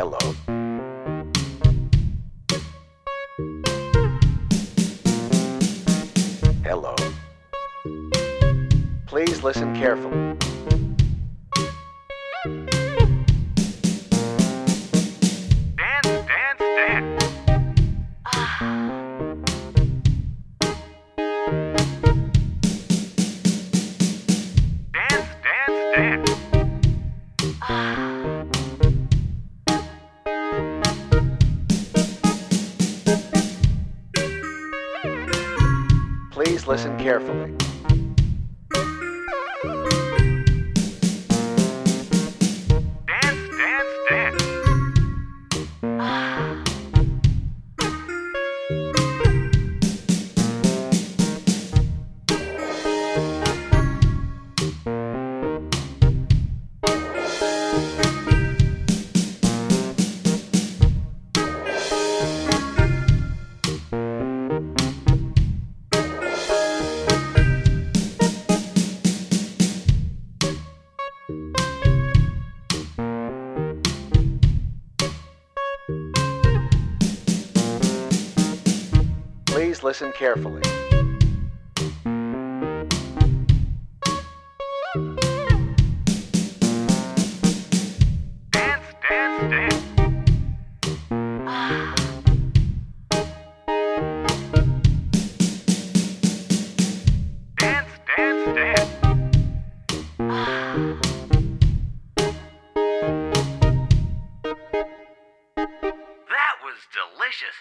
Hello. Hello. Please listen carefully. Please listen carefully. Please listen carefully. Dance, dance, dance. Dance, dance, dance. That was delicious.